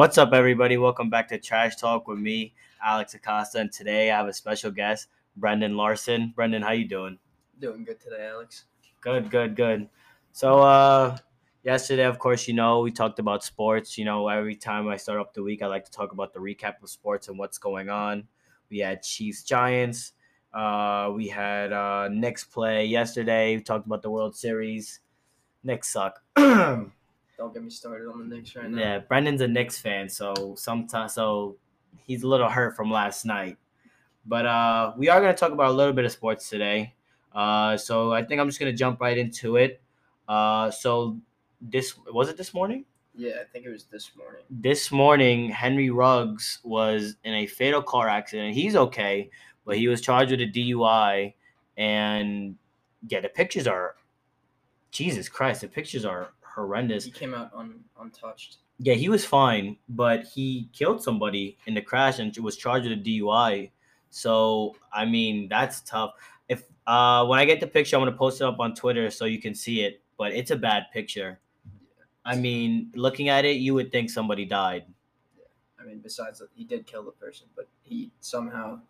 What's up, everybody? Welcome back to Trash Talk with me, Alex Acosta, and today I have a special guest, Brendan Larson. Brendan, how you doing? Doing good today, Alex. Good, good, good. So, uh, yesterday, of course, you know, we talked about sports. You know, every time I start up the week, I like to talk about the recap of sports and what's going on. We had Chiefs Giants. Uh, we had uh, Knicks play yesterday. We talked about the World Series. Knicks suck. Don't get me started on the Knicks right now. Yeah, Brendan's a Knicks fan, so sometimes so he's a little hurt from last night. But uh, we are gonna talk about a little bit of sports today. Uh, so I think I'm just gonna jump right into it. Uh, so this was it this morning. Yeah, I think it was this morning. This morning, Henry Ruggs was in a fatal car accident. He's okay, but he was charged with a DUI. And yeah, the pictures are Jesus Christ. The pictures are horrendous. He came out un, untouched. Yeah, he was fine, but he killed somebody in the crash and was charged with a DUI. So I mean, that's tough. If uh, when I get the picture, I'm gonna post it up on Twitter so you can see it. But it's a bad picture. I mean, looking at it, you would think somebody died. I mean, besides that, he did kill the person, but he somehow,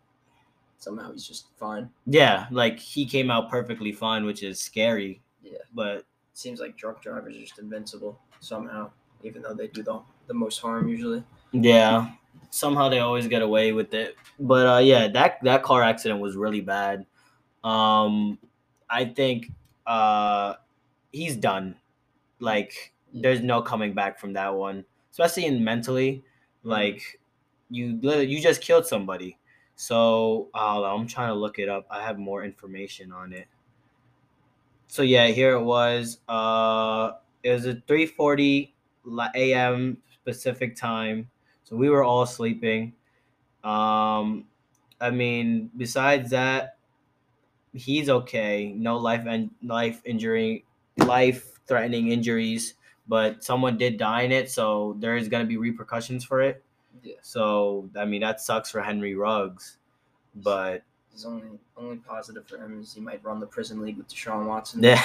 somehow he's just fine. Yeah, like he came out perfectly fine, which is scary. Yeah. But seems like drunk drivers are just invincible somehow, even though they do the the most harm usually. Yeah, somehow they always get away with it. But uh, yeah, that that car accident was really bad. Um, I think uh, he's done. Like, there's no coming back from that one, especially in mentally. Like, you you just killed somebody. So uh, I'm trying to look it up. I have more information on it. So yeah, here it was. Uh, it was a 3:40 a.m. Pacific time. So we were all sleeping. Um, I mean, besides that, he's okay. No life and life injury, life threatening injuries. But someone did die in it, so there is gonna be repercussions for it. Yeah, So I mean, that sucks for Henry Ruggs. But his only only positive for him is he might run the prison league with Deshaun Watson. yeah,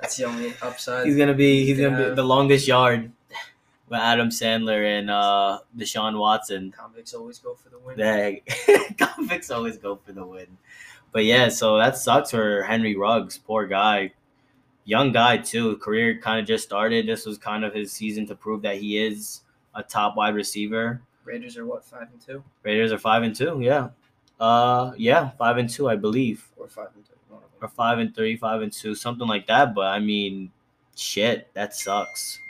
That's the only upside. he's gonna be he's gonna be the longest yard with Adam Sandler and uh, Deshaun Watson. Convicts always go for the win. Dang. Convicts always go for the win. But yeah, so that sucks for Henry Ruggs. Poor guy. Young guy, too. Career kind of just started. This was kind of his season to prove that he is a top wide receiver. Raiders are what five and two Raiders are 5 and 2. Yeah. Uh, yeah, 5 and 2, I believe. or five and two. Of Or 5 and 3, 5 and 2, something like that. But I mean, shit, that sucks.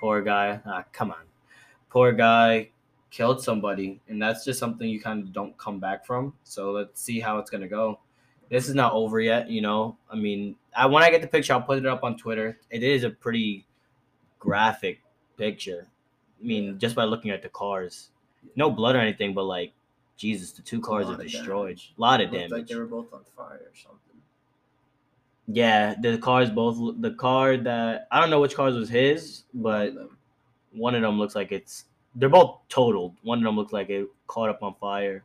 Poor guy. Ah, come on. Poor guy killed somebody. And that's just something you kind of don't come back from. So let's see how it's to go. This is not over yet, you know. I mean, I, when I get the picture, I'll put it up on Twitter. It is a pretty graphic picture. I mean, just by looking at the cars. No blood or anything, but like, Jesus, the two cars are destroyed. damage. A lot of Looked like damage. they were both on fire or something. Yeah, the cars both. The car that I don't know which cars was his, but One of them. one of them looks like it's. They're both totaled. One of them looks like it caught up on fire,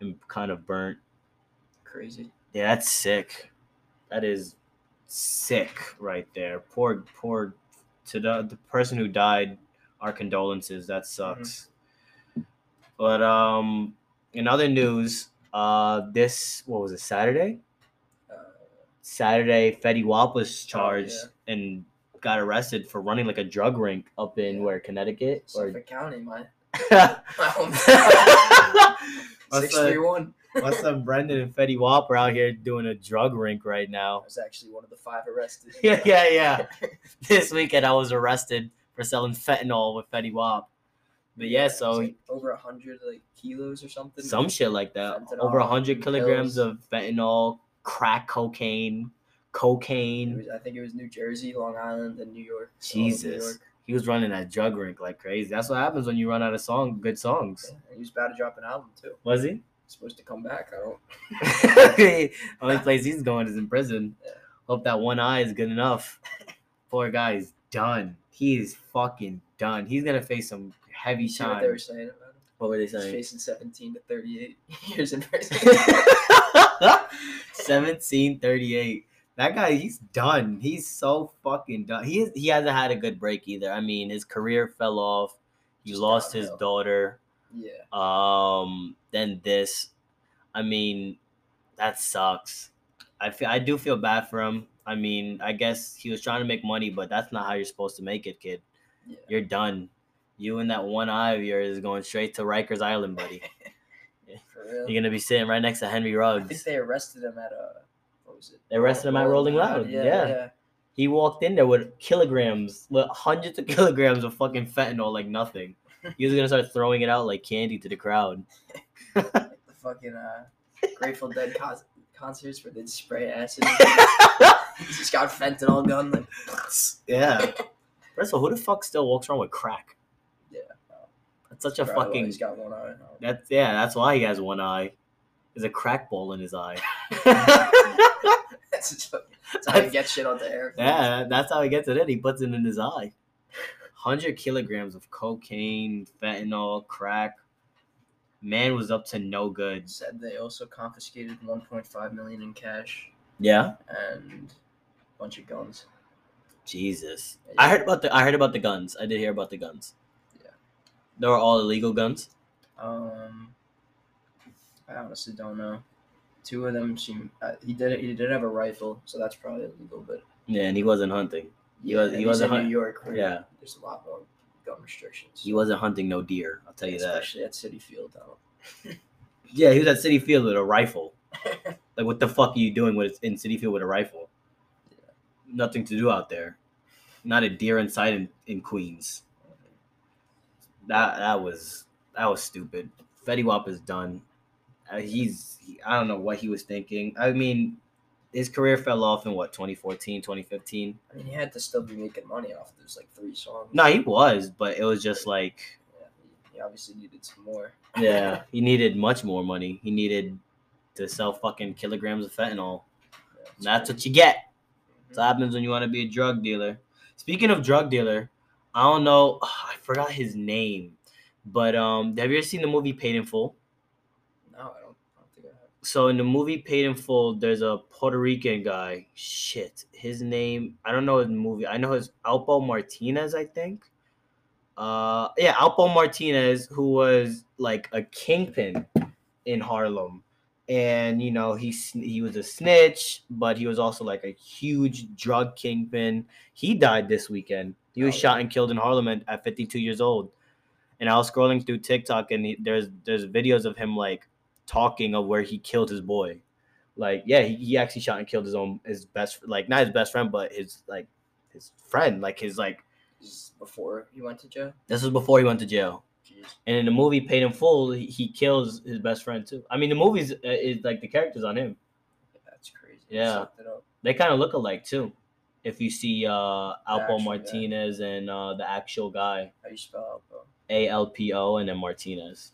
and kind of burnt. crazy. Yeah, that's sick. That is sick right there. Poor, poor to the the person who died. Our condolences. That sucks. But um, in other news, uh, this what was it? Saturday. Uh, Saturday, Fetty Wap was charged Oh, yeah. and got arrested for running like a drug ring up in Yeah. where Connecticut or Suffolk County, my what's my home. Six three what's up? Brendan and Fetty Wap are out here doing a drug rink right now. I was actually one of the five arrested. Yeah, yeah, yeah. This weekend I was arrested for selling fentanyl with Fetty Wap. But yeah, so like, over a hundred like kilos or something. some shit like that. Over hundred kilograms pills. of fentanyl, crack cocaine, cocaine. Was, I think it was New Jersey, Long Island, and New York. of New Jesus. York. He was running that drug rink like crazy. That's what happens when you run out of song, good songs. Yeah, he was about to drop an album too. Was he? He's supposed to come back. I don't. Only place he's going is in prison. Yeah. Hope that one eye is good enough. Poor guy is done. He is fucking done. He's gonna face some heavy You see what they were saying about him? What were they He's saying? facing seventeen to thirty-eight years in prison. 1738. That guy, he's done. He's so fucking done. He he hasn't had a good break either. I mean, his career fell off. He Just lost his downhill. daughter. Yeah. Um, then this. I mean, that sucks. I feel I do feel bad for him. I mean, I guess he was trying to make money, but that's not how you're supposed to make it, kid. Yeah. You're done. You and that one eye of yours is going straight to Rikers Island, buddy. For real. You're gonna be sitting right next to Henry I think Ruggs. they arrested him at a. what was it? They arrested him at Rolling Loud, Yeah, yeah. yeah. He walked in there with kilograms, with hundreds of kilograms of fucking fentanyl, like nothing. He was gonna start throwing it out like candy to the crowd. Like the fucking uh Grateful Dead con- concerts where they'd spray acid. He just got fentanyl gun like yeah. First of all, who the fuck still walks around with crack? That's such a Probably fucking. he's got one eye. That's yeah. That's why he has one eye. There's a crack ball in his eye. That's, that's how you get shit on the air. yeah, that's how he gets it in. He puts it in his eye. Hundred kilograms of cocaine, fentanyl, crack. Man was up to no good. Said they also confiscated 1.5 million in cash Yeah. and a bunch of guns. Jesus. I heard about the I heard about the guns. I did hear about the guns. Yeah. They were all illegal guns. Um, I honestly don't know. Two of them seem. Uh, he did. He did have a rifle, so that's probably illegal. But Yeah, and he wasn't hunting. He was- he wasn't in New York. Yeah. there's a lot more gun restrictions. He wasn't hunting no deer. I'll tell you that. especially at Citi Field. Though. Yeah, he was at Citi Field with a rifle. like, what the fuck are you doing with in Citi Field with a rifle? Nothing to do out there. Not a deer inside in, in Queens. That that was that was stupid. Fetty Wap is done. Uh, he's he- I don't know what he was thinking. I mean, his career fell off in what 2014, 2015. I mean, he had to still be making money off those like three songs. No, he was, but it was just like Yeah, he, obviously needed some more. yeah, he needed much more money. He needed to sell fucking kilograms of fentanyl. Yeah, And that's what you get. Mhm. What happens when you want to be a drug dealer. Speaking of drug dealer, I don't know. I forgot his name, but um, have you ever seen the movie Paid in Full? No, I don't, I don't think I have. So in the movie Paid in Full, there's a Puerto Rican guy. Shit, his name. I don't know his movie. I know his Alpo Martinez. I think. Uh, yeah, Alpo Martinez, who was like a kingpin in Harlem, and you know he he was a snitch, but he was also like a huge drug kingpin. He died this weekend. He was Oh, shot yeah. and killed in Harlem at, at 52 years old. And I was scrolling through TikTok, and he, there's there's videos of him like talking of where he killed his boy. Like, yeah, he, he actually shot and killed his own his best like not his best friend, but his like his friend, like his like This before he went to jail. this was before he went to jail. Jeez. And in the movie Paid in Full, he, he kills his best friend too. I mean, the movie's uh, is like the characters on him. That's crazy. Yeah. sucked it up. They kind of look alike too. If you see uh Alpo actual guy. Martinez and uh the actual guy, How you spell Alpo? A L P O and then Martinez.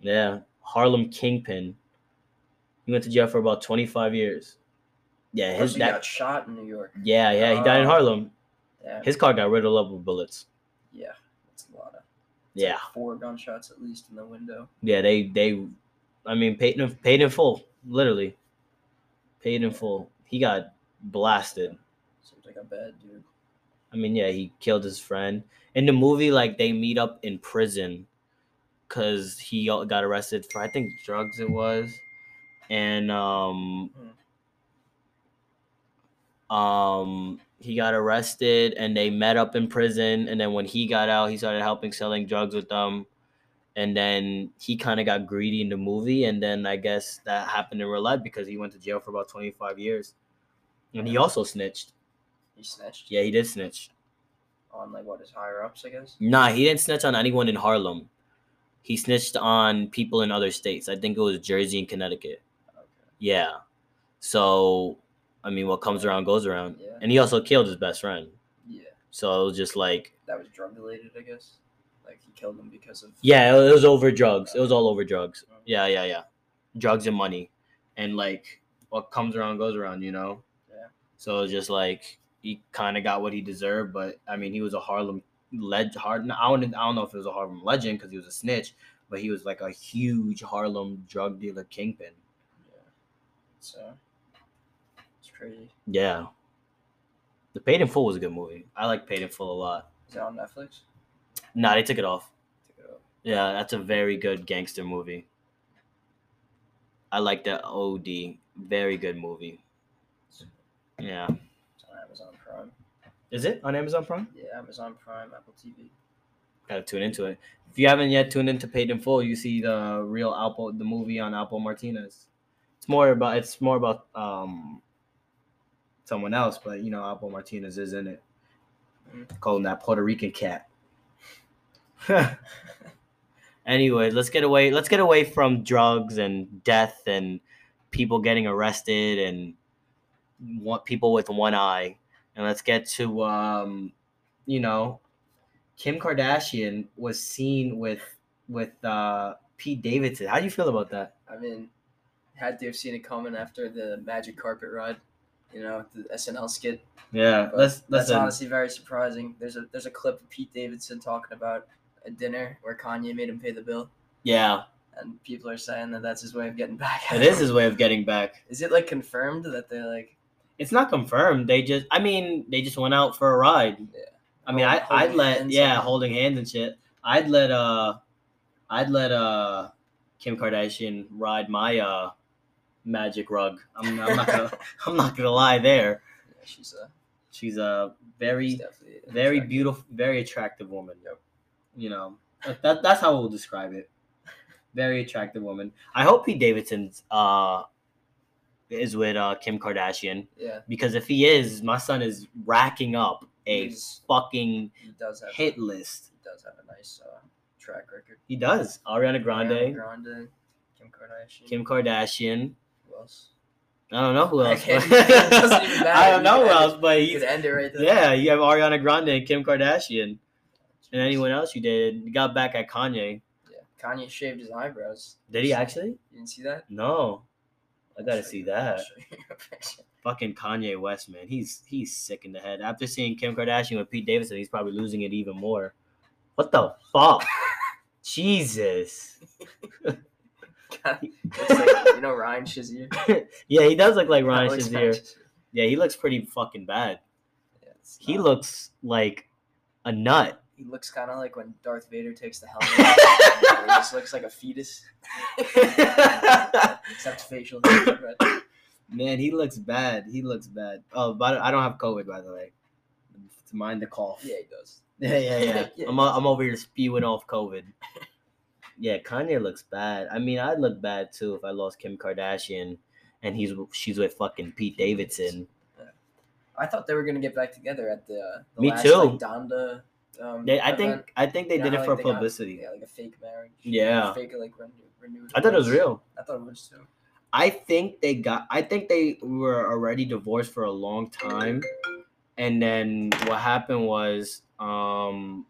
Yeah, Harlem Kingpin. He went to jail for about 25 years. Yeah, his that got shot in New York. Yeah, yeah, he died in Oh. Harlem. Damn. His car got riddled up with bullets. yeah, that's a lot of. Yeah, Four gunshots at least in the window. yeah, they they, I mean, paid in paid in full, literally, paid in full. He got blasted. Like a bad dude. I mean, yeah, he killed his friend. In the movie, like they meet up in prison because he got arrested for I think drugs it was, and um, um, he got arrested and they met up in prison. And then when he got out, he started helping selling drugs with them. And then he kind of got greedy in the movie, and then I guess that happened in real life because he went to jail for about twenty five years, and he also snitched. He snitched Yeah, he did snitch. on like what his higher ups, I guess. Nah, he didn't snitch on anyone in Harlem. He snitched on people in other states. I think it was Jersey and Connecticut. Okay. Yeah. So, I mean, what comes around goes around. Yeah. And he also killed his best friend. Yeah, So it was just like, that was drug related, I guess. Like he killed him because of. yeah, it was over drugs. It was all over drugs. Oh. Yeah, yeah, yeah. Drugs and money. And like, what comes around goes around, you know? Yeah. So it was just like, he kind of got what he deserved. But I mean, he was a Harlem legend. Hard, I don't, I don't know if it was a Harlem legend because he was a snitch, but he was like a huge Harlem drug dealer kingpin. Yeah. So. It's crazy. Yeah. The Paid in Full was a good movie. I like Paid in Full a lot. Is it on Netflix? Nah, they took it off. Took it off. Yeah, that's a very good gangster movie. I like that OD. Very good movie. Yeah. Amazon Prime. Is it on Amazon Prime? Yeah, Amazon Prime, Apple TV. Gotta tune into it. If you haven't yet tuned into Paid in Full, you see the real Alpo, the movie on Alpo Martinez. It's more about it's more about um someone else, but you know Alpo Martinez is in it. Mm. Call him that Puerto Rican cat. anyway, let's get away. Let's get away from drugs and death and people getting arrested and want people with one eye, and let's get to um, you know, Kim Kardashian was seen with with uh Pete Davidson. How do you feel about that? I mean, had to have seen it coming after the magic carpet ride, you know, the SNL skit. Yeah, that's listen. honestly very surprising. There's a there's a clip of Pete Davidson talking about a dinner where Kanye made him pay the bill, Yeah, and people are saying that that's his way of getting back. it is him. his way of getting back. Is it like confirmed that they're like? It's not confirmed. They just, I mean, they just went out for a ride. Yeah. I mean, I, I'd let, yeah, holding hands and shit. I'd let, uh, I'd let, uh, Kim Kardashian ride my, uh, magic rug. I'm, I'm not gonna, I'm not gonna lie there. Yeah, she's a She's a very, an very attractive- beautiful, very attractive woman. Yep. You know, that that's how we'll describe it. Very attractive woman. I hope Pete Davidson's uh is with uh Kim Kardashian Yeah, because if he is, my son is racking up a He's- fucking he does have hit list. he does have a nice uh, track record. He does. Ariana Grande, Ariana Grande, Kim Kardashian. Kim Kardashian. Who else? I don't know who else. can't- but- it doesn't even matter. I don't know who else, but he's end it right there. yeah. You have Ariana Grande and Kim Kardashian, and anyone else you did. You got back at Kanye. Yeah. Kanye shaved his eyebrows. Did he actually? You didn't see that? No. I gotta see that. show you a picture. Fucking Kanye West, man. He's he's sick in the head. After seeing Kim Kardashian with Pete Davidson, he's probably losing it even more. What the fuck? Jesus. Like, you know Ryan Shazier? yeah, he does look like Ryan That looks Shazier. Yeah, he looks pretty fucking bad. Yeah, He looks like a nut. He looks kind of like when Darth Vader takes the helmet. off. he just looks like a fetus, except facial hair. But Man, he looks bad. He looks bad. Oh, but I don't have COVID, by the way. To mind the cough. yeah, he does. Yeah, yeah, yeah. Yeah, I'm, I'm over here spewing off COVID. Yeah, Kanye looks bad. I mean, I'd look bad too if I lost Kim Kardashian and he's she's with fucking Pete Davidson. I thought they were gonna get back together at the, uh, the Me last, too. Like, Donda. Um, They, I think I think they did how, it like, for they got- publicity. yeah, like a fake marriage. Yeah. Fake like renew, renewed. I thought it was real. I thought it was too. I think they got. I think they were already divorced for a long time, and then what happened was, um,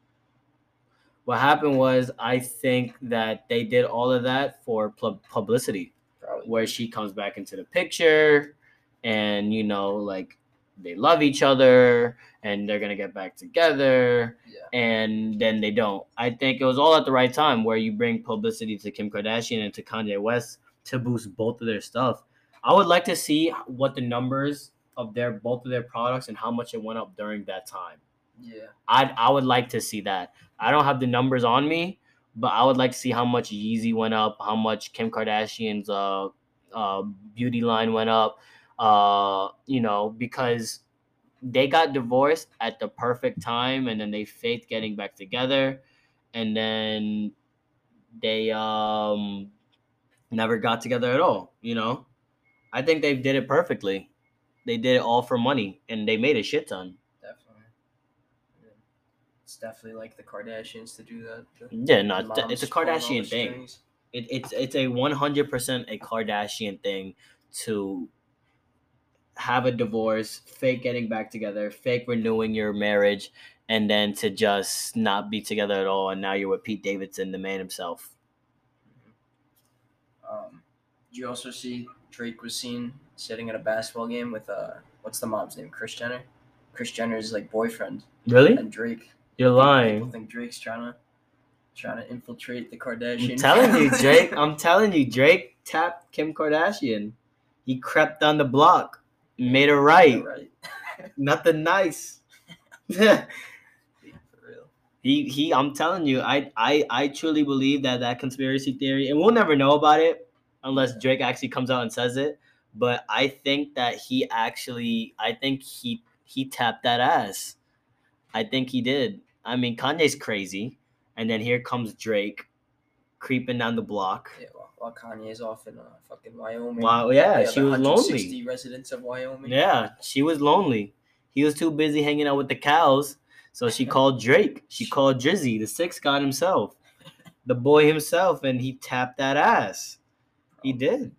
what happened was, I think that they did all of that for pub- publicity, Probably. where she comes back into the picture, and you know, like they love each other, and they're gonna get back together, Yeah. and then they don't. I think it was all at the right time where you bring publicity to Kim Kardashian and to Kanye West to boost both of their stuff. I would like to see what the numbers of their both of their products and how much it went up during that time. Yeah. I I would like to see that. I don't have the numbers on me, but I would like to see how much Yeezy went up, how much Kim Kardashian's uh uh beauty line went up. Uh, you know, because they got divorced at the perfect time and then they faked getting back together and then they um never got together at all, you know? I think they did it perfectly. They did it all for money and they made a shit ton. Definitely. Yeah. It's definitely like the Kardashians to do that. Yeah, no, it's, a pulling all the Kardashian thing. It, it's it's a one hundred percent a Kardashian thing to have a divorce, fake getting back together, fake renewing your marriage, and then to just not be together at all. And now you're with Pete Davidson, the man himself. Um, did you also see Drake was seen sitting at a basketball game with uh, what's the mom's name? Kris Jenner. Kris Jenner's like boyfriend Really? and Drake. You're People lying. think Drake's trying to trying to infiltrate the Kardashian. I'm telling you. Drake. I'm telling you, Drake tapped Kim Kardashian. He crept on the block, made it right. right. Nothing nice. He he. I'm telling you, I I I truly believe that that conspiracy theory, and we'll never know about it unless Drake actually comes out and says it. But I think that he actually, I think he he tapped that ass. I think he did. I mean, Kanye's crazy, and then here comes Drake, creeping down the block. Yeah, while, Kanye's off in uh, fucking Wyoming. Wow, yeah, Yeah, she was 160 lonely. residents of Wyoming. Yeah, she was lonely. He was too busy hanging out with the cows, so she called Drake. She called Drizzy, the six god himself, the boy himself, and he tapped that ass. He did.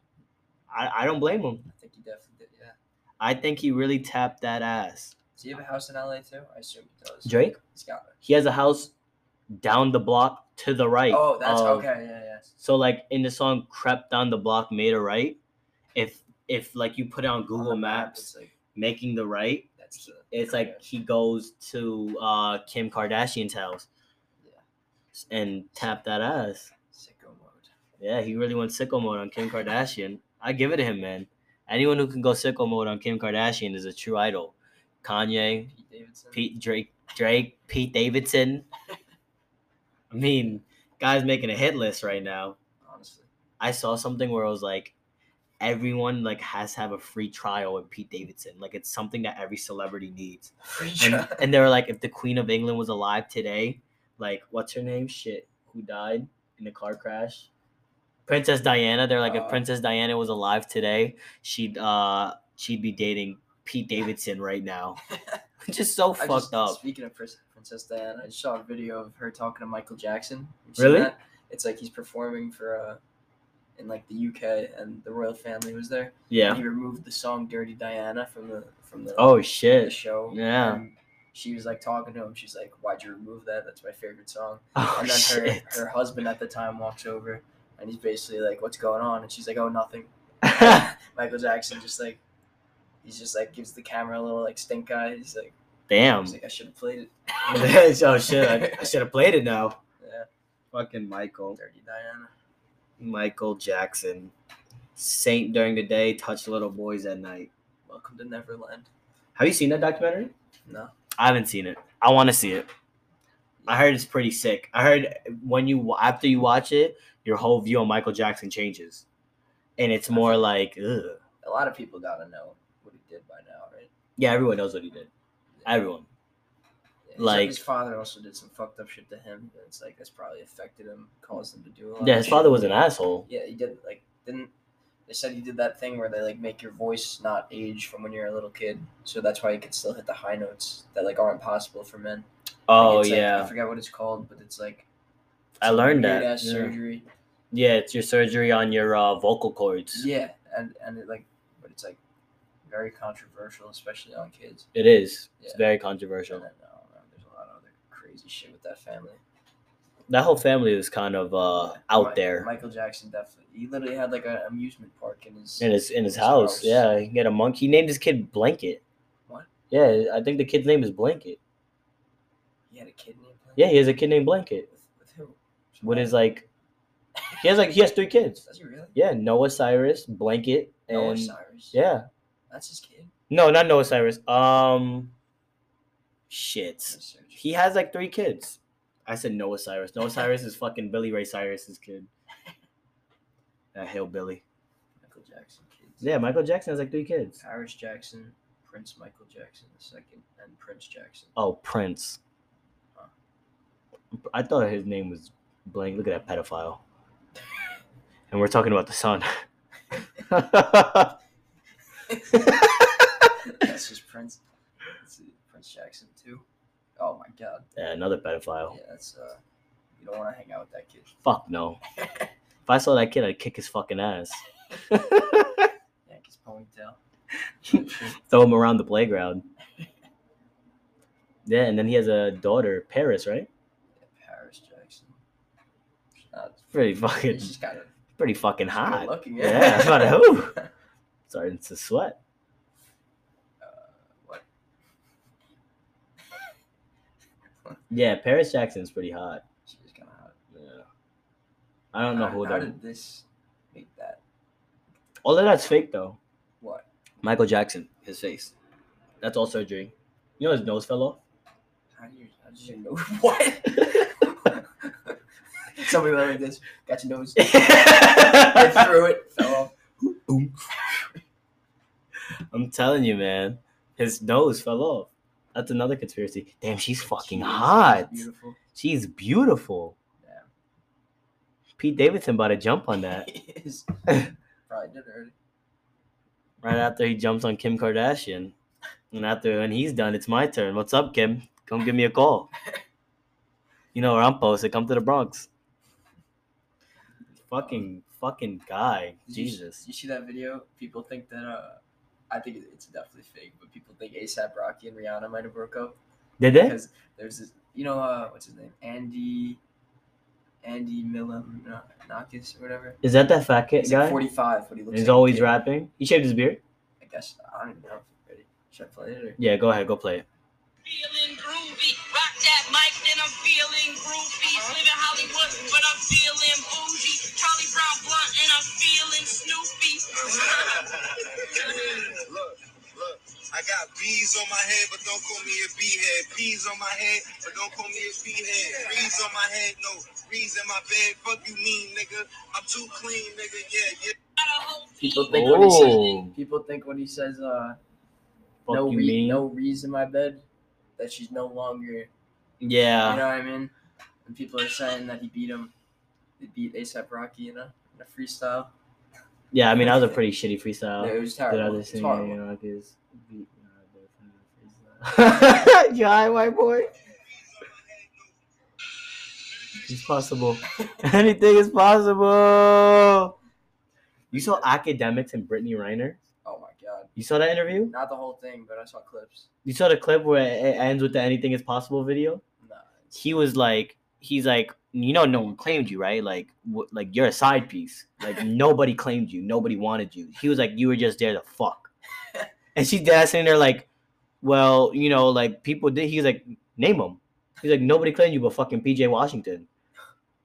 I, I don't blame him. I think he definitely did. Yeah. I think he really tapped that ass. Does he have a house in LA too? I assume he does. Drake, He's got it. he has a house down the block to the right. Oh, that's of- okay. Yeah, yeah. So like in the song "Crept Down the Block, Made a Right," if if like you put it on On Google map, Maps, It's like making the right, that's the. it's like he goes to uh Kim Kardashian's house Yeah. and tap that ass. Sicko mode. Yeah, he really went sicko mode on Kim Kardashian. I give it to him, man. Anyone who can go sicko mode on Kim Kardashian is a true idol. Kanye, Pete Davidson. Pete Drake, Drake, Pete Davidson. I mean, guys making a hit list right now. Honestly. I saw something where it was like everyone like has to have a free trial with Pete Davidson. Like it's something that every celebrity needs. And and they were like, if the Queen of England was alive today, like what's her name? Shit, who died in the car crash? Princess Diana. They're like, if Oh. Princess Diana was alive today, she'd uh she'd be dating Pete Davidson right now. just so I fucked just- up. Speaking of Princess Diana, I just saw a video of her talking to Michael Jackson. Really? that? It's like he's performing for uh in like the UK, and the royal family was there. Yeah. He removed the song "Dirty Diana" from the from the, Oh the shit. show. Yeah. and she was like talking to him. She's like, "Why'd you remove that? That's my favorite song." Oh And then her her husband at the time walks over, and he's basically like, "What's going on?" And she's like, "Oh, nothing." Michael Jackson just like. He's just like gives the camera a little like stink eye. He's like, Damn. he's like I should have played it. oh shit. I, I should have played it now. Yeah, Fucking Michael. Dirty Diana. Michael Jackson. Saint during the day, touch little boys at night. Welcome to Neverland. Have you seen that documentary? No. I haven't seen it. I want to see it. I heard it's pretty sick. I heard when you after you watch it, your whole view on Michael Jackson changes, and it's more like, ugh. A lot of people gotta know did by now, right? yeah, everyone knows what he did. Everyone. Yeah, like- his father also did some fucked up shit to him. It's like that's probably affected him, caused him to do a lot. Yeah, his shit. father was an asshole. Yeah, he did like didn't. They said he did that thing where they like make your voice not age from when you're a little kid, so that's why you can still hit the high notes that like aren't possible for men. Like, Oh it's, like- I yeah, forget what it's called, but it's like I learned that. Yeah. surgery. yeah, it's your surgery on your uh, vocal cords. Yeah, and and it like, but it's like very controversial, especially on kids. It is. It's Yeah. very And controversial. then, know, there's a lot of other crazy shit with that family. That whole family is kind of uh, Yeah, out there Michael Jackson definitely. He literally had like an amusement park in his. in his in his his house. house. Yeah, he had a monkey. He named his kid Blanket. What? Yeah, I think the kid's name is Blanket. He had a kid named. Blanket? Yeah, he has a kid named Blanket. With, with who? Like, he has like he has three kids. Does he really? Yeah, Noah Cyrus, Blanket, and Noah Cyrus. yeah, That's his kid. no, not Noah Cyrus. Um, shit, Let me search. he has like three kids. I said Noah Cyrus. Noah Cyrus is fucking Billy Ray Cyrus's kid. That hillbilly. Michael Jackson kids. Yeah, Michael Jackson has like three kids. Paris Jackson, Prince Michael Jackson the second, and Prince Jackson. Oh, Prince. I thought his name was blank. Look at that pedophile. And we're talking about the son. That's just Prince. Let's Prince Jackson too. Oh my God. yeah, another pedophile. Yeah, that's uh. You don't want to hang out with that kid. Fuck no. If I saw that kid, I'd kick his fucking ass. Yank his ponytail. Throw him around the playground. Yeah, and then he has a daughter, Paris, right? Yeah, Paris Jackson. She's not. Pretty fucking, She's kind of pretty fucking hot. looking. Yeah, I'm about who? Starting to sweat. Uh, what? Yeah, Paris Jackson's pretty hot. She was kind of hot. Yeah. I don't know how, who how did this make that? All of that's fake though. What? Michael Jackson, his face. That's all surgery. You know his nose fell off. How do you? How did you know what? Somebody went like this. Got your nose. I threw it. Fell off. I'm telling you, man. His nose fell off. That's another conspiracy. Damn, she's fucking Jeez, hot. she's Beautiful. She's beautiful. Yeah. Pete Davidson about to jump on that. Probably did already. right after he jumps on Kim Kardashian. And after when he's done, it's my turn. What's up, Kim? Come give me a call. You know where I'm posted. Come to the Bronx. Fucking fucking guy. Did you- Jesus. You see that video? People think that uh, I think it's definitely fake, but people think ASAP Rocky and Rihanna might have broke up Did they? because there's this, you know, uh, what's his name, Andy, Andy Milonakis or whatever. Is that that fat kid He's guy? like 45, but he looks. He's like a always rapping. He shaved his beard. I guess I don't even know. if Ready? Should I play it? Or? Yeah, go ahead, go play it. Feeling groovy, rock that mic, then I'm feeling groovy. Living Hollywood, but I'm feeling bougie. Charlie Brown blunt, and I'm feeling Snoopy. look, look. I got bees on my head, but don't call me a bee head. Peas on my head, but don't call me a bee head. Reeds on my head, no. Reeds in my bed. Fuck you mean, nigga. I'm too clean, nigga. Yeah, yeah. Got a whole People think when he says. Oh, People think when he says, uh, fuck no, you re- mean? no rees in my bed, that she's no longer. Yeah. You know what I mean? And people are saying that he beat him. He beat ASAP Rocky in a, in a freestyle. Yeah, I mean that was a pretty shitty freestyle. Yeah, it was terrible. just It's sing horrible. you know, like his beat, you know, freestyle. you high, white boy? It's possible. Anything is possible. You saw Akademiks and Brittany Renner. Oh my god. You saw that interview? Not the whole thing, but I saw clips. You saw the clip where it ends with the "Anything is possible" video. Nah. He was like, he's like, you know, no one claimed you, right? Like, like you're a side piece. Like nobody claimed you, nobody wanted you. He was like, you were just there to fuck. And she's there sitting there like, well, you know, like people did. he's like, name them. He's like, nobody claimed you but fucking PJ Washington.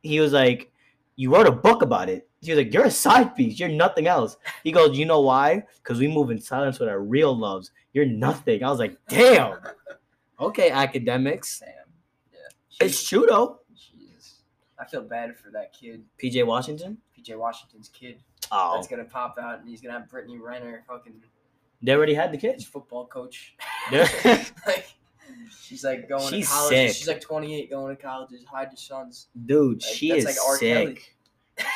He was like, you wrote a book about it. He was like, you're a side piece. You're nothing else. He goes, you know why? Because we move in silence with our real loves. You're nothing. I was like, damn. Okay, Akademiks. Damn. Yeah. It's true though. I feel bad for that kid, PJ Washington. PJ Washington's kid. Oh, That's gonna pop out and he's gonna have Brittany Renner fucking they already had the kids. football coach. Like she's like going She's to college. sick. She's like 28 going to college. Hide your sons. Dude, Like, she is like R. Sick.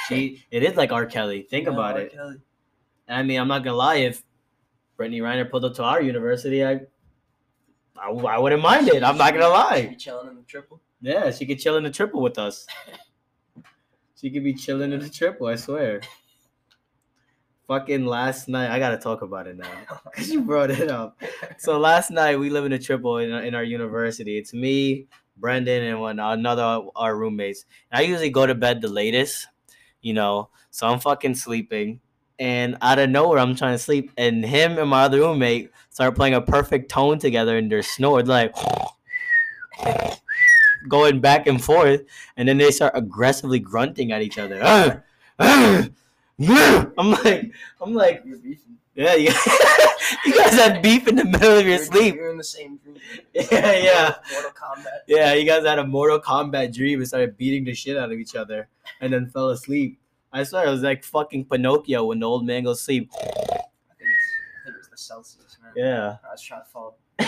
She, it is like R. Kelly. Think know, about R. it. Kelly. I mean, I'm not gonna lie. If Brittany Renner pulled up to our university, I, I, I wouldn't mind it. I'm not gonna She lie. be chilling in the triple. Yeah, she could chill in the triple with us. She could be chilling in the triple. I swear. Fucking last night, I gotta talk about it now because you brought it up. So last night we live in a triple in, in our university. It's me, Brendan, and one another our roommates. I usually go to bed the latest, you know. So I'm fucking sleeping, and out of nowhere I'm trying to sleep, and him and my other roommate start playing a perfect tone together, and they're snoring like going back and forth, and then they start aggressively grunting at each other. "Ah, ah, ah." I'm like, I'm like, You're beefing. yeah, you, you guys had beef in the middle of your You're- sleep. You're in the same dream. Yeah, yeah. Mortal Kombat. Yeah, you guys had a Mortal Kombat dream and started beating the shit out of each other and then fell asleep. I swear it was like fucking Pinocchio when the old man goes sleep. I think it's. I think it was the Celsius, man. Yeah. I was trying to follow.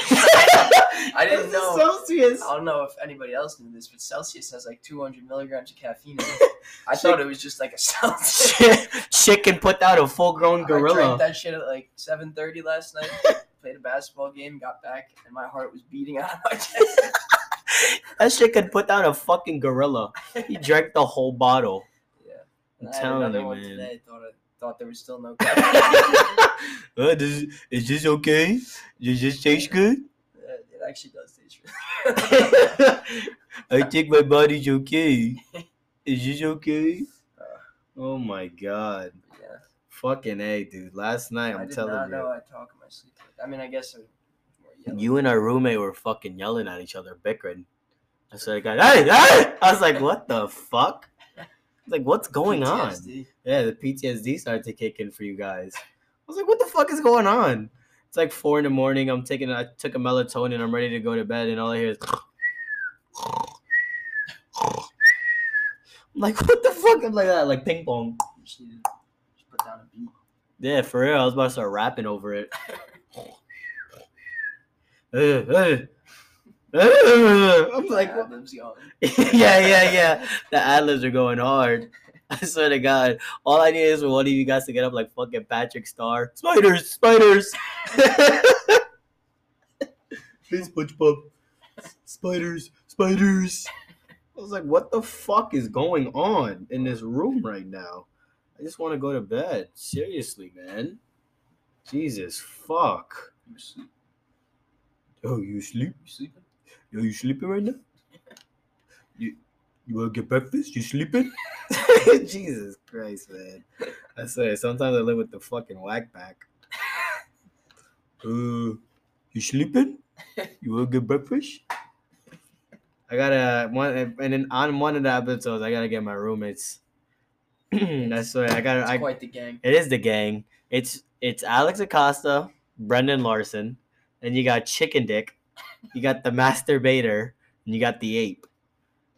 I didn't know. Celsius. I don't know if anybody else knew this, but Celsius has like 200 milligrams of caffeine. In it. I thought it was just like a Celsius. Shit, shit can put out a full grown I drank gorilla. that shit at like 7:30 last night. Played a basketball game, got back, and my heart was beating out of my chest. That shit could put down a fucking gorilla. He drank the whole bottle. yeah, I'm and I had telling you, man. today. Thought I, thought there was still no caffeine. Uh, does, is this okay? Does this taste good? Yeah, it actually does taste really. I think my body's okay. Is this okay? Uh. Oh my god. yeah, Fucking A, dude. Last night, I I'm did telling not you. know I talk in my sleep. I mean, I guess I more yelling. You and our roommate were fucking yelling at each other, bickering. I said, hey, hey!" I was like, "What the fuck?" like, what's going PTSD. on? Yeah, the PTSD started to kick in for you guys. I was like, what the fuck is going on? It's like four in the morning. I'm taking, I took a melatonin. I'm ready to go to bed, and all I hear is. I'm like, what the fuck? I'm like that, like ping pong. Yeah, for real. I was about to start rapping over it. uh, uh. I'm like, Yeah, yeah, yeah, yeah. The ad-libs are going hard. I swear to God. All I need is for one of you guys to get up like fucking Patrick Star. Spiders, spiders. hey, SpongeBob. Spiders, spiders. I was like, what the fuck is going on in this room right now? I just want to go to bed. Seriously, man. Jesus, fuck. You sleep? Oh, you sleep? You sleeping? Yo, you sleeping right now? You you wanna get breakfast? You sleeping? Jesus Christ, man. I swear, sometimes I live with the fucking whack back. Uh, you sleeping? You wanna get breakfast? I gotta one and then on one of the episodes I gotta get my roommates. I swear I gotta It's I, quite the gang. it is the gang. It's it's Alex Acosta, Brendan Larson, and you got Chicken Dick, you got the Masturbator, and you got the Ape.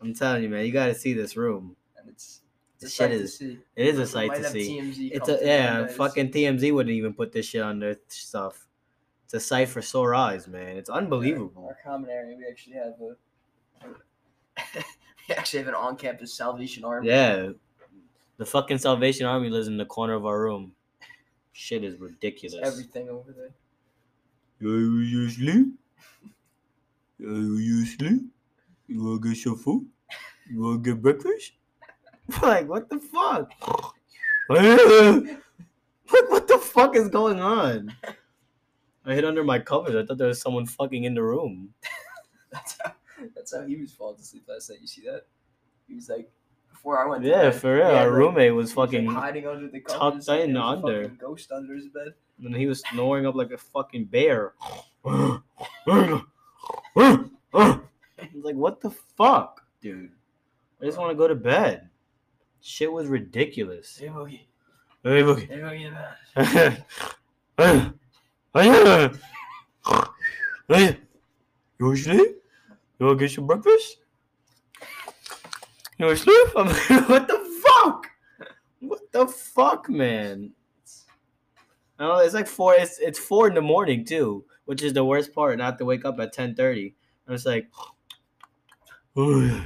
I'm telling you, man, you gotta see this room. And it's, it's This shit to is-. It is a sight to see. TMZ It's a yeah, to fucking TMZ wouldn't even put this shit on their stuff. It's a sight for sore eyes, man. It's unbelievable. Our common area, we actually have a. we actually have an on-campus Salvation Army. Yeah, the fucking Salvation Army lives in the corner of our room. Shit is It's ridiculous. everything over there. Yo, you sleep? Yo, you sleep? You wanna get your food? You wanna get breakfast? like, what the fuck? what, what the fuck is going on? I hid under my covers. I thought there was someone fucking in the room. That's how. That's how he was falling asleep last night. You see that? He was like, before I went. To Yeah, bed, for real. Our like- roommate was he was, like, fucking, hiding under the tucked covers. like, in under. Ghost under his bed. and he was snoring up like a fucking bear. Was like, what the fuck, dude? I just want to go to bed. Shit was ridiculous. Hey, Boogie. Hey, look. Hey, Boogie. man. Hey, you want to sleep? You want to get your breakfast? You want to sleep? I'm like, what the fuck? What the fuck, man? I don't know, it's like four. It's it's four in the morning too, which is the worst part. Not to wake up at ten thirty. I was like, I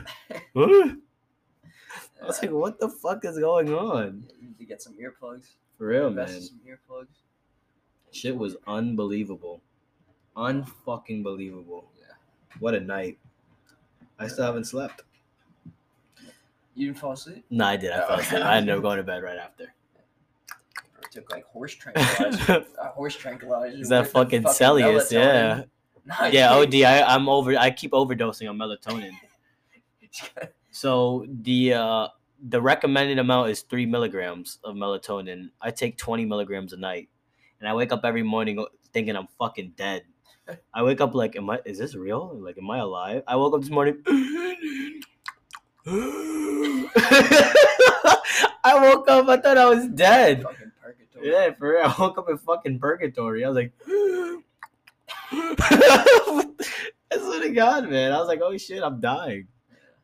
was like, what the fuck is going on? You need to get some earplugs. For real, Invest man. in Some earplugs. Shit was unbelievable. Unfucking believable. Yeah. What a night. I still haven't slept. You didn't fall asleep? No, I did. I fell asleep. I ended up going to bed right after. Took like horse tranquilizer. uh, horse tranquilizer. Is that the fucking Celsius? Yeah. Yeah, OD. I, I'm over. I keep overdosing on melatonin. So the uh, the recommended amount is three milligrams of melatonin. I take twenty milligrams a night, and I wake up every morning thinking I'm fucking dead. I wake up like, am I? Is this real? Like, am I alive? I woke up this morning. I woke up. I thought I was dead. Yeah, for real. I woke up in fucking purgatory. I was like, I swear to God, man. I was like, oh shit, I'm dying.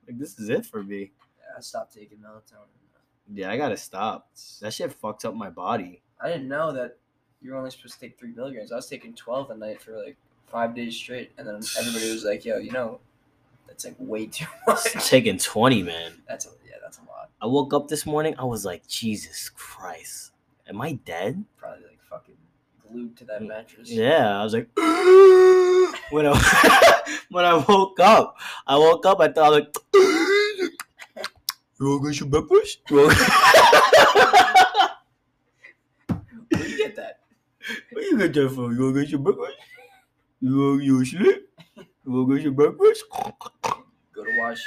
Like, this is it for me. Yeah, I stopped taking melatonin. Yeah, I gotta stop. That shit fucked up my body. I didn't know that you were only supposed to take three milligrams. I was taking twelve a night for like five days straight, and then everybody was like, "Yo, you know, that's like way too much." Taking 20, man. that's a, yeah, that's a lot. I woke up this morning, I was like, Jesus Christ. Am I dead? Probably like fucking glued to that mm. mattress. Yeah, I was like, when I when I woke up, I woke up. I thought I was like, you want to get your breakfast? Where you get that? Where you get that from? You want to get your breakfast? You want you sleep? You want to get your breakfast? Go to wash.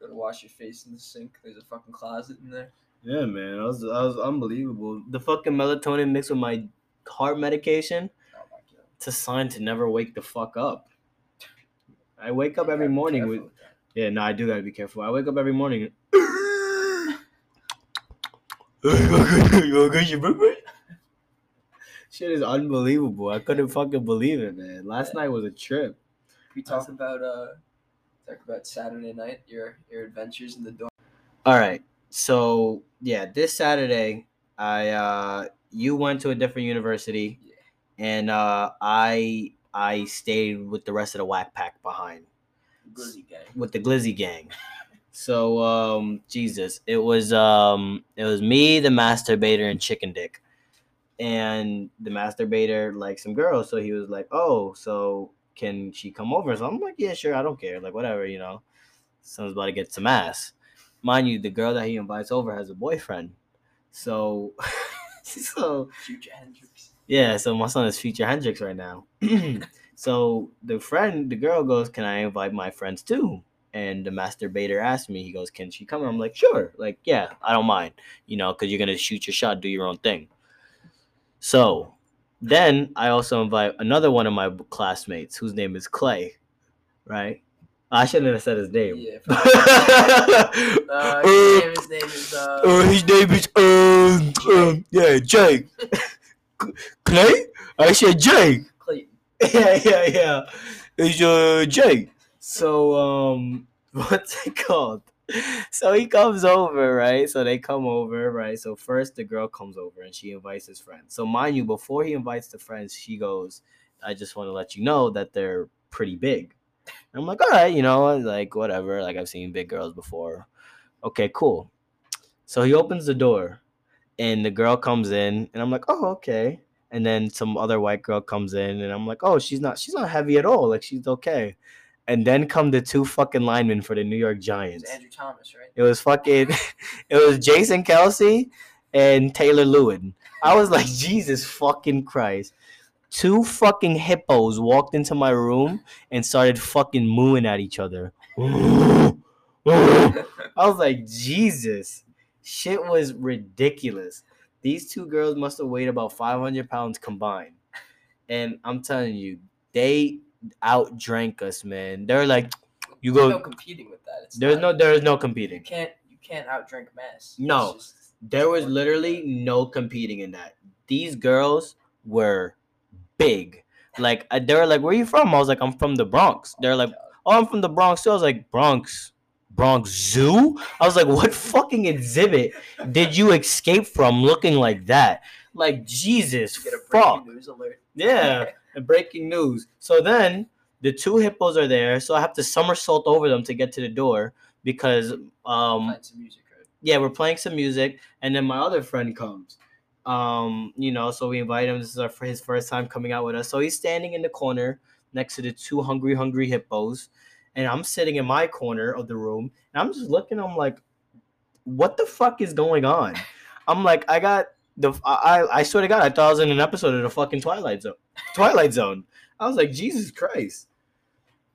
Go to wash your face in the sink. There's a fucking closet in there. Yeah, man, I was I was unbelievable. The fucking melatonin mixed with my heart medication. Oh my. It's a sign to never wake the fuck up. I wake up every morning careful with. Yeah, no, I do gotta be careful. I wake up every morning. you wanna get your breakfast? Shit is unbelievable. I couldn't fucking believe it, man. Last night was a trip. We talk about uh, talk about Saturday night. Your your adventures in the dorm. All right. so yeah, this Saturday, I uh, you went to a different university, Yeah. and uh, I I stayed with the rest of the whack pack behind Glizzy gang. with the Glizzy gang. So um, Jesus, it was um, it was me, the masturbator, and Chicken Dick, and the masturbator liked some girls, so he was like, "Oh, so can she come over?" So I'm like, "Yeah, sure, I don't care, like whatever, you know." Someone's about to get some ass. Mind you, the girl that he invites over has a boyfriend, so so Future Hendrix. yeah, so my son is Future Hendrix right now. so the friend, the girl goes, Can I invite my friends too? And the masturbator asked me, he goes, Can she come? I'm like, Sure. Like, yeah, I don't mind, you know, because you're going to shoot your shot, do your own thing. So then I also invite another one of my classmates whose name is Clay, right? I shouldn't have said his name. Yeah. Uh, his, name, his name is uh. Uh, his name is um, um yeah Jake. Clay? I said Jake. Clayton. yeah, yeah, yeah. It's uh Jake. So um what's it called? So he comes over, right? So they come over, right? So first the girl comes over and she invites his friends. So mind you, before he invites the friends, she goes, I just want to let you know that they're pretty big. And I'm like, all right, you know, like whatever. Like I've seen big girls before. Okay, cool. So he opens the door and the girl comes in and I'm like, oh, okay and then some other white girl comes in and I'm like, "Oh, she's not she's not heavy at all. Like she's okay." And then come the two fucking linemen for the New York Giants. Andrew Thomas, right? It was fucking it was Jason Kelce and Taylor Lewan. I was like, "Jesus fucking Christ." Two fucking hippos walked into my room and started fucking mooing at each other. I was like, Jesus. Shit was ridiculous. These two girls must have weighed about 500 pounds combined. And I'm telling you, they outdrank us, man. They're like, you There's go, no competing with that. It's there's no, there is no competing. You can't. You can't outdrink mass. No. just- There was literally no competing in that. These girls were big. Like, uh, they were like, where you from? I was like, I'm from the Bronx. They're like, oh, I'm from the Bronx too. I was like, Bronx, Bronx Zoo? I was like, what fucking exhibit did you escape from looking like that? Like, Jesus, fuck. news alert. Yeah, and breaking news. So then the two hippos are there, so I have to somersault over them to get to the door because um music, right? yeah, we're playing some music, and then my other friend comes. Um, you know, so we invite him. This is our, for his first time coming out with us. So he's standing in the corner next to the two hungry, hungry hippos, and I'm sitting in my corner of the room, and I'm just looking. I'm like, what the fuck is going on? I'm like, I got the. I I swear to God, I thought I was in an episode of the fucking Twilight Zone. Twilight Zone. I was like, Jesus Christ.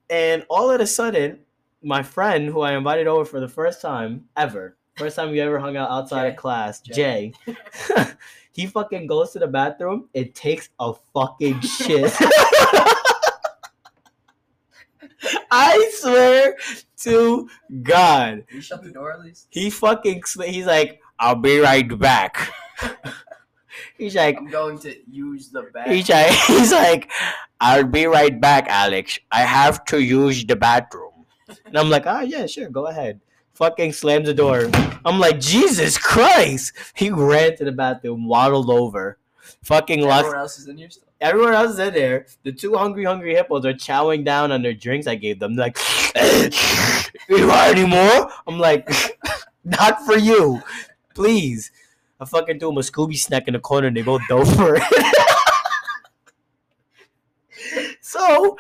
And all of a sudden, my friend who I invited over for the first time ever, first time we ever hung out outside of class, Jay. Jay, he fucking goes to the bathroom and takes a fucking shit. I swear to God. You shut the door at least? He fucking, he's like, I'll be right back. he's like, I'm going to use the bag. He's like, he's like, I'll be right back, Alex. I have to use the bathroom. And I'm like, ah, yeah, sure, go ahead. Fucking slams the door. I'm like, Jesus Christ. He ran to the bathroom, waddled over, fucking locked. Everyone else is in here still. Everyone else is in there. The two hungry, hungry hippos are chowing down on their drinks I gave them. They're like, you want any more? I'm like, not for you. Please. I fucking threw him a Scooby snack in the corner and they both dove for it. so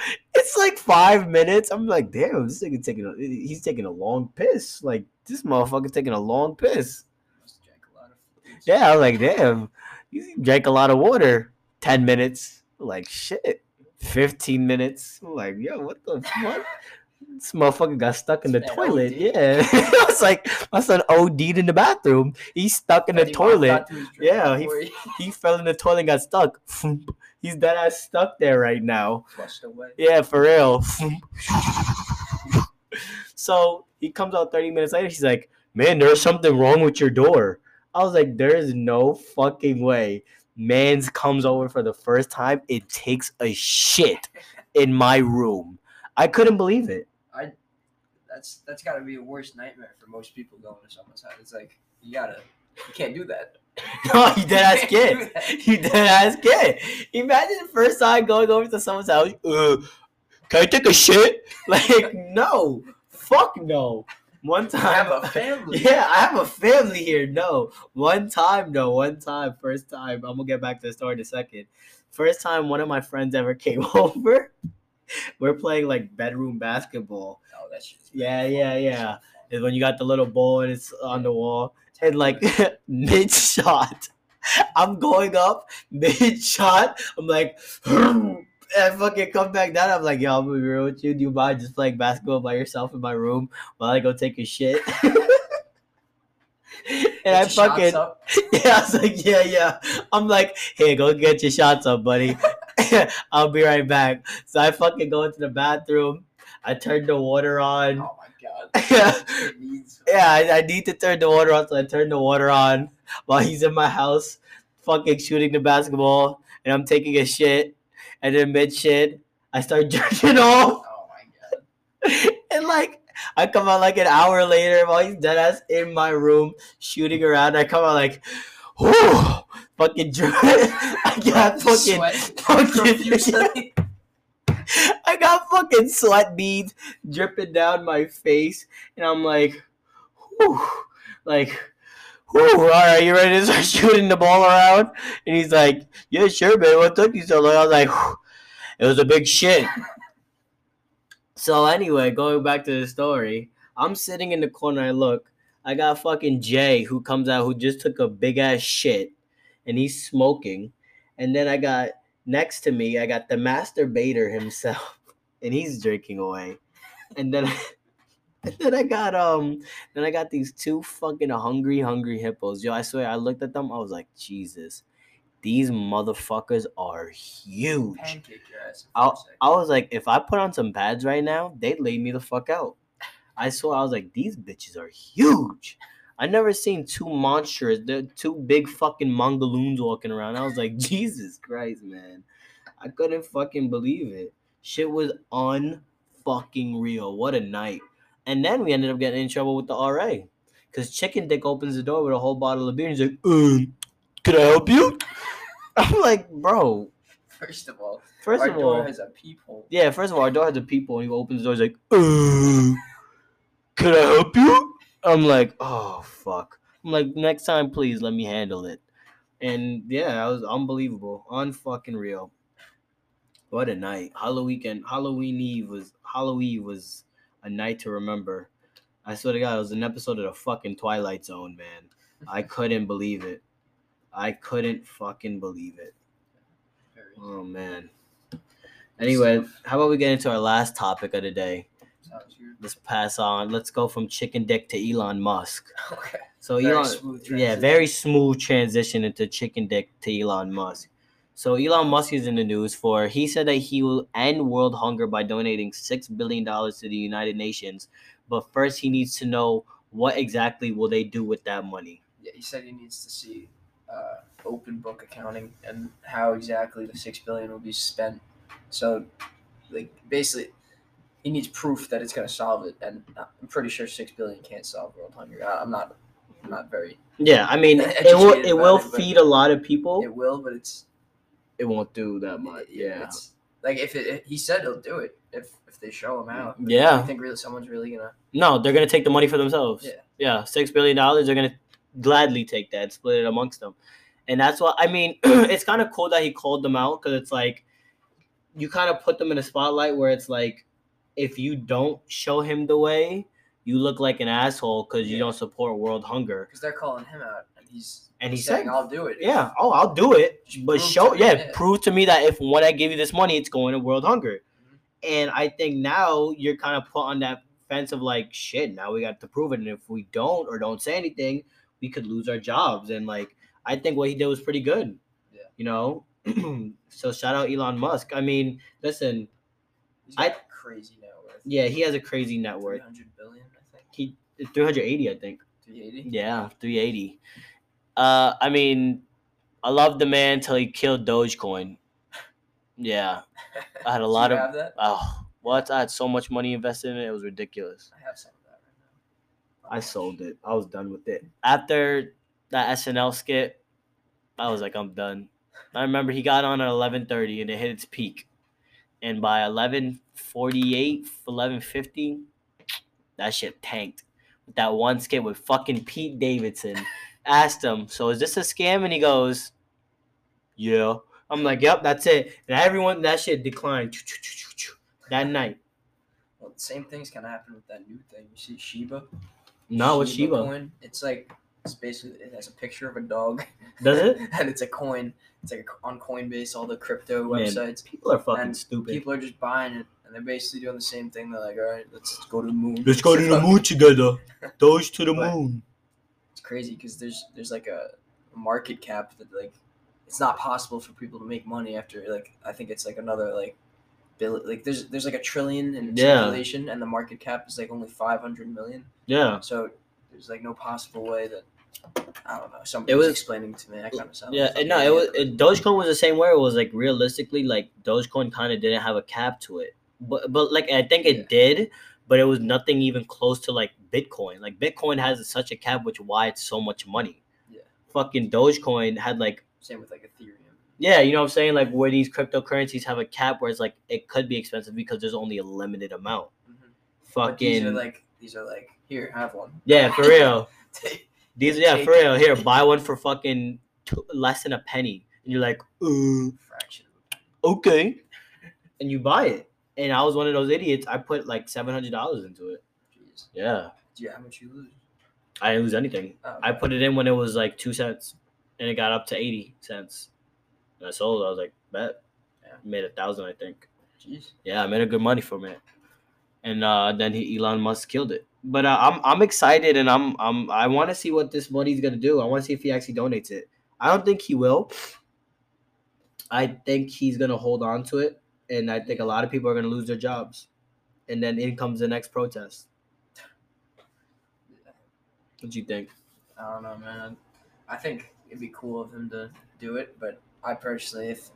it's like five minutes. I'm like, damn, this nigga taking a he's taking a long piss. Like this motherfucker's taking a long piss. Must have drank a lot of fluids. Yeah, I was like, damn, you drank a lot of water. 10 minutes. Like, shit. 15 minutes. I'm like, yo, what the fuck? This motherfucker got stuck in the toilet. OD'd. Yeah. I was like, my son OD'd in the bathroom. He's stuck in the he toilet. to Yeah, he- He fell in the toilet and got stuck. He's dead ass stuck there right now. flushed away. Yeah, for real. so he comes out 30 minutes later. She's like, Man, there's something wrong with your door. I was like, There is no fucking way. Mans comes over for the first time. It takes a shit in my room. I couldn't believe it. I That's that's got to be a worst nightmare for most people going to someone's house. It's like You gotta. You can't do that. no, you dead ass kid. You dead ass kid. Imagine the first time going over to someone's house. Uh, can I take a shit? Like, no. Fuck no. One time. I have a family. Yeah, I have a family here. No. One time, no. One time. First time. I'm going to get back to the story in a second. First time one of my friends ever came over. We're playing like bedroom basketball. Oh, Yeah, yeah, yeah. Is when you got the little ball and it's on the wall. And like mid shot, I'm going up mid shot. I'm like, and I fucking come back down. I'm like, yo, I'm gonna be real with you. Do you mind just playing basketball by yourself in my room while I go take a shit? and I fucking yeah, I was like, yeah, yeah. I'm like, hey, go get your shots up, buddy. I'll be right back. So I fucking go into the bathroom. I turn the water on. Oh god. yeah, I, I need to turn the water on, so I turn the water on while he's in my house, fucking shooting the basketball, and I'm taking a shit. And then mid shit, I start jerking off, Oh my god. and like I come out like an hour later while he's dead ass in my room shooting around. I come out like, whoo, fucking drip. I got fucking Sweat fucking. I got fucking sweat beads dripping down my face, and I'm like, whew, like, whew, all right, you ready to start shooting the ball around? And he's like, yeah, sure, man. What took you so long? I was like, it was a big shit. so anyway, going back to the story, I'm sitting in the corner. I look, I got fucking Jay who comes out who just took a big ass shit, and he's smoking, and then I got next to me, I got the masturbator himself, and he's drinking away. And then, and then I got um, then I got these two fucking hungry, hungry hippos. Yo, I swear, I looked at them, I was like, Jesus, these motherfuckers are huge. Pancake your ass. I, for a second. I was like, if I put on some pads right now, they'd lay me the fuck out. I swear, I was like, these bitches are huge. I never seen two monsters, the two big fucking mongoloons walking around. I was like, Jesus Christ, man. I couldn't fucking believe it. Shit was unfucking real. What a night. And then we ended up getting in trouble with the RA. Because Chicken Dick opens the door with a whole bottle of beer and he's like, um, can I help you? I'm like, bro, First of all, first our of door all. has a peephole. Yeah, first of all, our door has a peephole, and he opens the door. He's like, uh, "Can I help you?" I'm like, "Oh fuck!" I'm like, "Next time, please let me handle it." And yeah, that was unbelievable, unfucking real. What a night! Halloween, Halloween Eve was Halloween was a night to remember. I swear to God, it was an episode of the fucking Twilight Zone, man. I couldn't believe it. I couldn't fucking believe it. Oh man. Anyway, how about we get into our last topic of the day? Let's pass on. Let's go from chicken dick to Elon Musk. Okay. So Very Elon, yeah, very smooth transition into chicken dick to Elon Musk. So Elon Musk is in the news for he said that he will end world hunger by donating six billion dollars to the United Nations, but first he needs to know what exactly will they do with that money. Yeah, he said he needs to see uh, open book accounting and how exactly the six billion will be spent. So, like, basically, he needs proof that it's going to solve it, and I'm pretty sure six billion can't solve world hunger. I- I'm not, I'm not very. Yeah, I mean it will it will it, feed a lot of people. It will, but it's It won't do that much. Yeah. It's, like if it, he said he'll do it if if they show him out. Yeah. I think really someone's really gonna. No, they're gonna take the money for themselves. Yeah. Yeah, six billion dollars. They're gonna gladly take that, split it amongst them, and that's why I mean it's kind of cool that he called them out because it's like you kind of put them in a spotlight where it's like if you don't show him the way, you look like an asshole because you Yeah. don't support world hunger. Because they're calling him out, and he's And he saying, said- "I'll do it." Yeah. Oh, I'll do it, Just but prove show to me, yeah, yeah. prove to me that if when I give you this money, it's going to world hunger. Mhm. And I think now you're kind of put on that fence of like, shit, now we got to prove it. And if we don't or don't say anything, we could lose our jobs. And like, I think what he did was pretty good. Yeah. You know? so shout out Elon Musk. I mean, listen, He's I- crazy worth. yeah, he has a crazy net worth. hundred billion, I think. He 380, I think. Three eighty. Yeah, 380. Uh, I mean, I loved the man till he killed Dogecoin. Yeah, I had a lot of. Oh, what? I had so much money invested in it. It was ridiculous. I have some of that right now. I sold it. I was done with it. After that SNL skit, I was like, I'm done. I remember he got on at 11:30 and it hit its peak, and by 11:48, 11:50, that shit tanked. With that one skit with fucking Pete Davidson, asked him, "So is this a scam?" And he goes, "Yeah." I'm like, "Yep, that's it." And everyone, that shit declined that night. Well, the same thing's gonna happen with that new thing. You see Shiba? No, with Shiba, coin. It's like it's basically it has a picture of a dog. does it? and it's a coin. It's like on Coinbase, all the crypto Man, websites. People are fucking And stupid. People are just buying it, and they're basically doing the same thing. They're like, all right, let's go to the moon. Let's go to the moon together. Those to the But- moon. It's crazy because there's there's like a market cap that like it's not possible for people to make money after like I think it's like another like bill like there's there's like a trillion in Yeah. circulation and the market cap is like only five hundred million. Yeah. So there's like no possible way that I don't know. Somebody It was, was- explaining to me. I kind of sound Yeah, no, it was it, Dogecoin was the same way. It was like realistically, like Dogecoin kind of didn't have a cap to it, but but like I think it Yeah. did, but it was nothing even close to like Bitcoin. Like Bitcoin has such a cap, which why it's so much money. Yeah. Fucking Dogecoin had like same with like Ethereum. yeah, you know what I'm saying? Like where these cryptocurrencies have a cap, where it's like it could be expensive because there's only a limited amount. Mhm. But these Fucking are like these are like here have one. yeah, for real. These yeah, for real. Here, buy one for fucking two, less than a penny, and you're like, uh, fraction. okay, and you buy it. And I was one of those idiots. I put like seven hundred dollars into it. Jeez. Yeah, you how much you lose? I didn't lose anything. Oh, I put it in when it was like two cents, and it got up to eighty cents. And I sold. it. I was like, bet. Yeah. Made a thousand, I think. Jeez. Yeah, I made a good money from it. And uh, then he, Elon Musk killed it. But uh, I'm I'm excited, and I'm I'm I want to see what this money's gonna do. I want to see if he actually donates it. I don't think he will. I think he's gonna hold on to it, and I think a lot of people are gonna lose their jobs, and then in comes the next protest. What do you think? I don't know, man. I think it'd be cool of him to do it, but I personally, if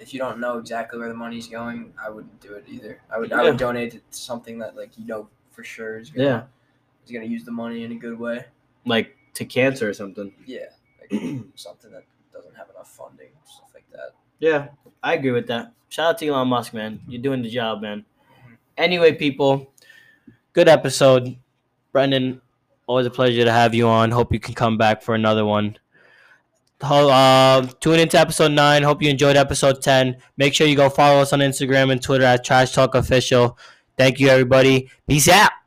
if you don't know exactly where the money's going, I wouldn't do it either. I would I would donate it to something that like you know for sure is gonna Yeah, is gonna use the money in a good way. like to cancer or something. Yeah, like something that doesn't have enough funding, stuff like that. Yeah, I agree with that. Shout out to Elon Musk, man. You're doing the job, man. Anyway, people, good episode. Brendan, always a pleasure to have you on. Hope you can come back for another one. Uh, tune into episode 9. Hope you enjoyed episode 10. Make sure you go follow us on Instagram and Twitter at Trash Talk Official. Thank you, everybody. Peace out.